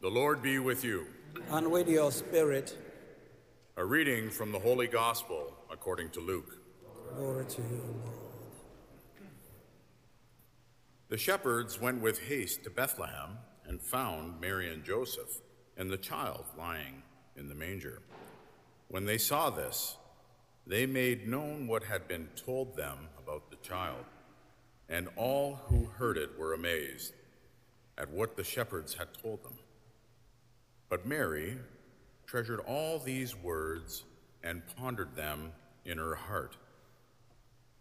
The Lord be with you. and with your spirit. A reading from the Holy Gospel according to Luke. Glory to you, Lord. The shepherds went with haste to Bethlehem and found Mary and Joseph and the child lying in the manger. When they saw this, they made known what had been told them about the child, and all who heard it were amazed at what the shepherds had told them. But Mary treasured all these words and pondered them in her heart.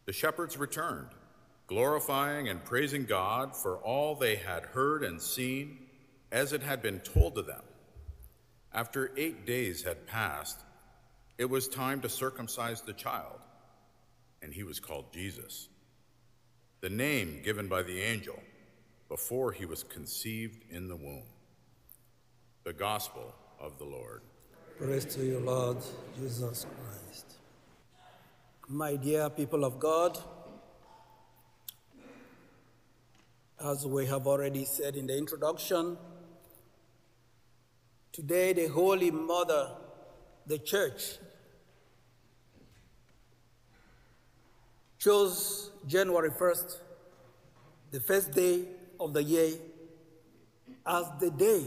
The shepherds returned, glorifying and praising God for all they had heard and seen as it had been told to them. After eight days had passed, it was time to circumcise the child, and he was called Jesus, the name given by the angel before he was conceived in the womb. The Gospel of the Lord. Praise to you, Lord Jesus Christ. My dear people of God, as we have already said in the introduction, today the Holy Mother, the Church, chose January 1st, the first day of the year, as the day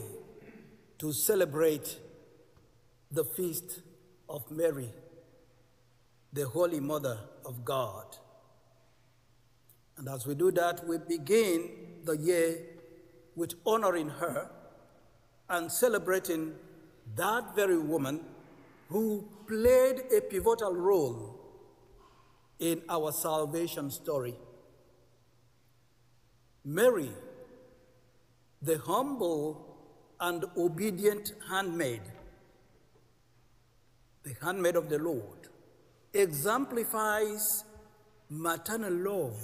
to celebrate the feast of Mary, the Holy Mother of God. And as we do that, we begin the year with honoring her and celebrating that very woman who played a pivotal role in our salvation story. Mary, the humble and obedient handmaid, the handmaid of the Lord, exemplifies maternal love,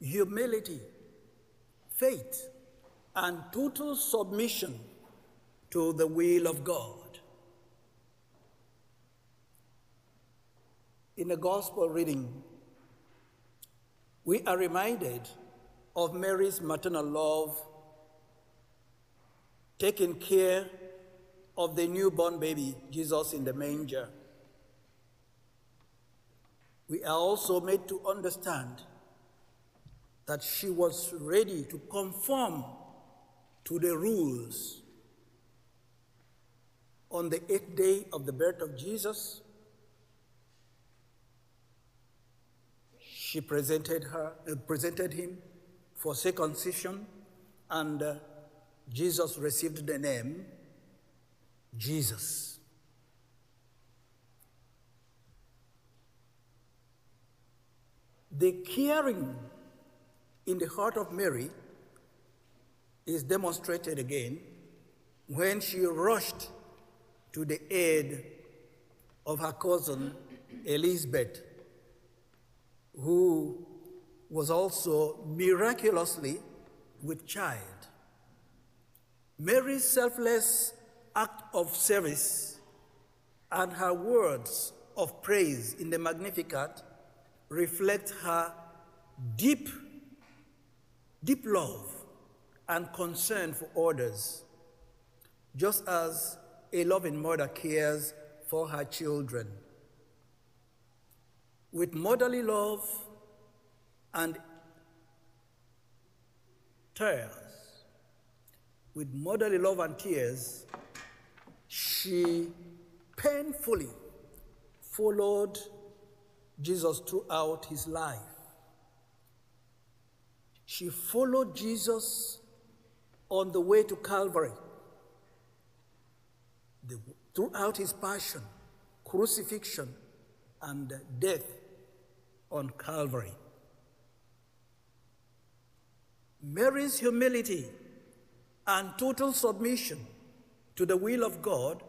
humility, faith, and total submission to the will of God. In the gospel reading, we are reminded of Mary's maternal love, taking care of the newborn baby, Jesus in the manger. We are also made to understand that she was ready to conform to the rules. On the eighth day of the birth of Jesus, she presented, her, uh, presented him for circumcision, and uh, Jesus received the name Jesus. The caring in the heart of Mary is demonstrated again when she rushed to the aid of her cousin Elizabeth, who was also miraculously with child. Mary's selfless act of service and her words of praise in the Magnificat reflect her deep, deep love and concern for others, just as a loving mother cares for her children. With motherly love and tears, with motherly love and tears, she painfully followed Jesus throughout his life. She followed Jesus on the way to Calvary. The, throughout his passion, crucifixion, and death on Calvary. Mary's humility and total submission to the will of God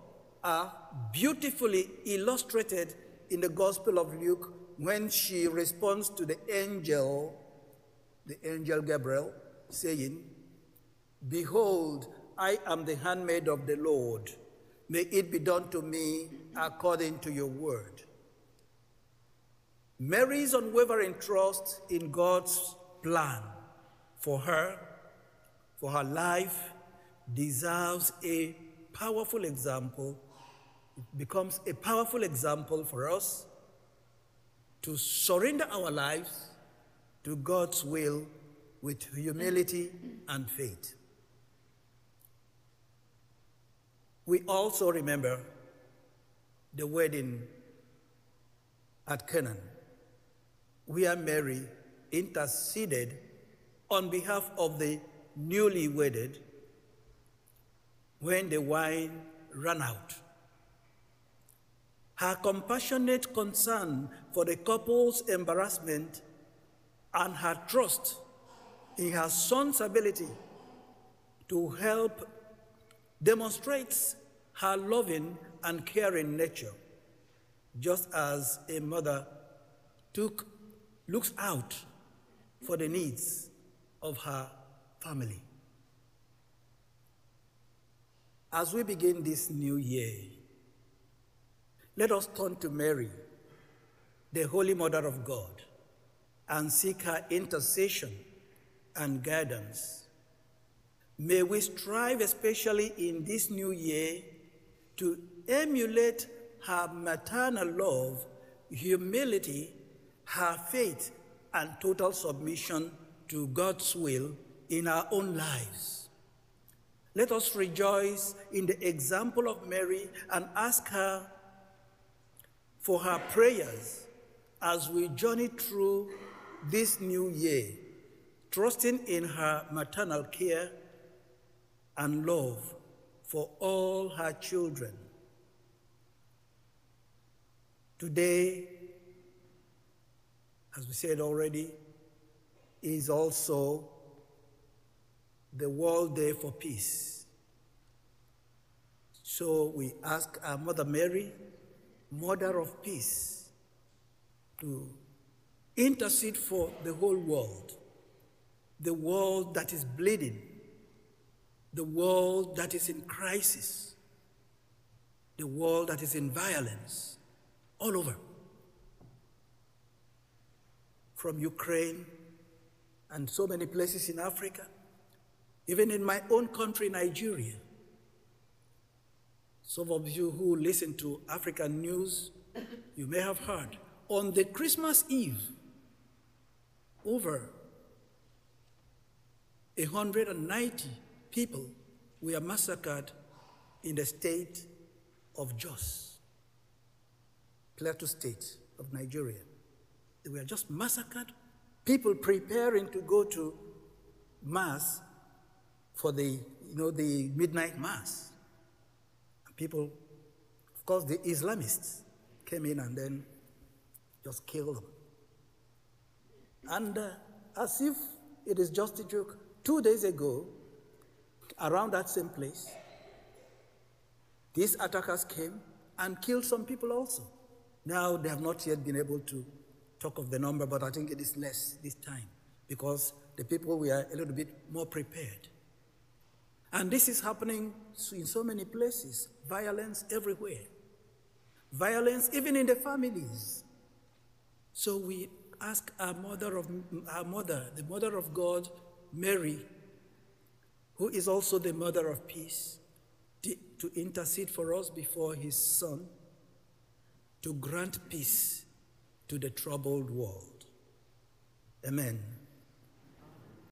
are beautifully illustrated in the Gospel of Luke when she responds to the angel, the angel Gabriel, saying, Behold, I am the handmaid of the Lord. May it be done to me according to your word. Mary's unwavering trust in God's plan for her, for her life, deserves a powerful example, it becomes a powerful example for us to surrender our lives to God's will with humility and faith. We also remember the wedding at Canaan, where Mary interceded on behalf of the newly wedded when the wine ran out. Her compassionate concern for the couple's embarrassment and her trust in her son's ability to help demonstrates her loving and caring nature, just as a mother took, looks out for the needs of her family. As we begin this new year, let us turn to Mary, the Holy Mother of God, and seek her intercession and guidance. May we strive, especially in this new year, to emulate her maternal love, humility, her faith, and total submission to God's will in our own lives. Let us rejoice in the example of Mary and ask her for her prayers as we journey through this new year, trusting in her maternal care and love for all her children. Today, as we said already, is also the World Day for Peace. So we ask our Mother Mary, Mother of Peace, to intercede for the whole world, the world that is bleeding, the world that is in crisis, the world that is in violence, all over. From Ukraine and so many places in Africa, even in my own country, Nigeria. Some of you who listen to African news, you may have heard on the Christmas Eve, over 190 people were massacred in the state of Jos, Plateau State of Nigeria. They were just massacred, people preparing to go to Mass for the, you know, the midnight Mass. people, of course, the Islamists came in and then just killed them. And uh, as if it is just a joke, two days ago, around that same place, these attackers came and killed some people also. Now they have not yet been able to talk of the number, but I think it is less this time because the people were a little bit more prepared. And this is happening in so many places violence everywhere, violence even in the families. So we ask our mother of our mother, the mother of God, Mary, who is also the mother of peace, to, intercede for us before his son, to grant peace to the troubled world. Amen.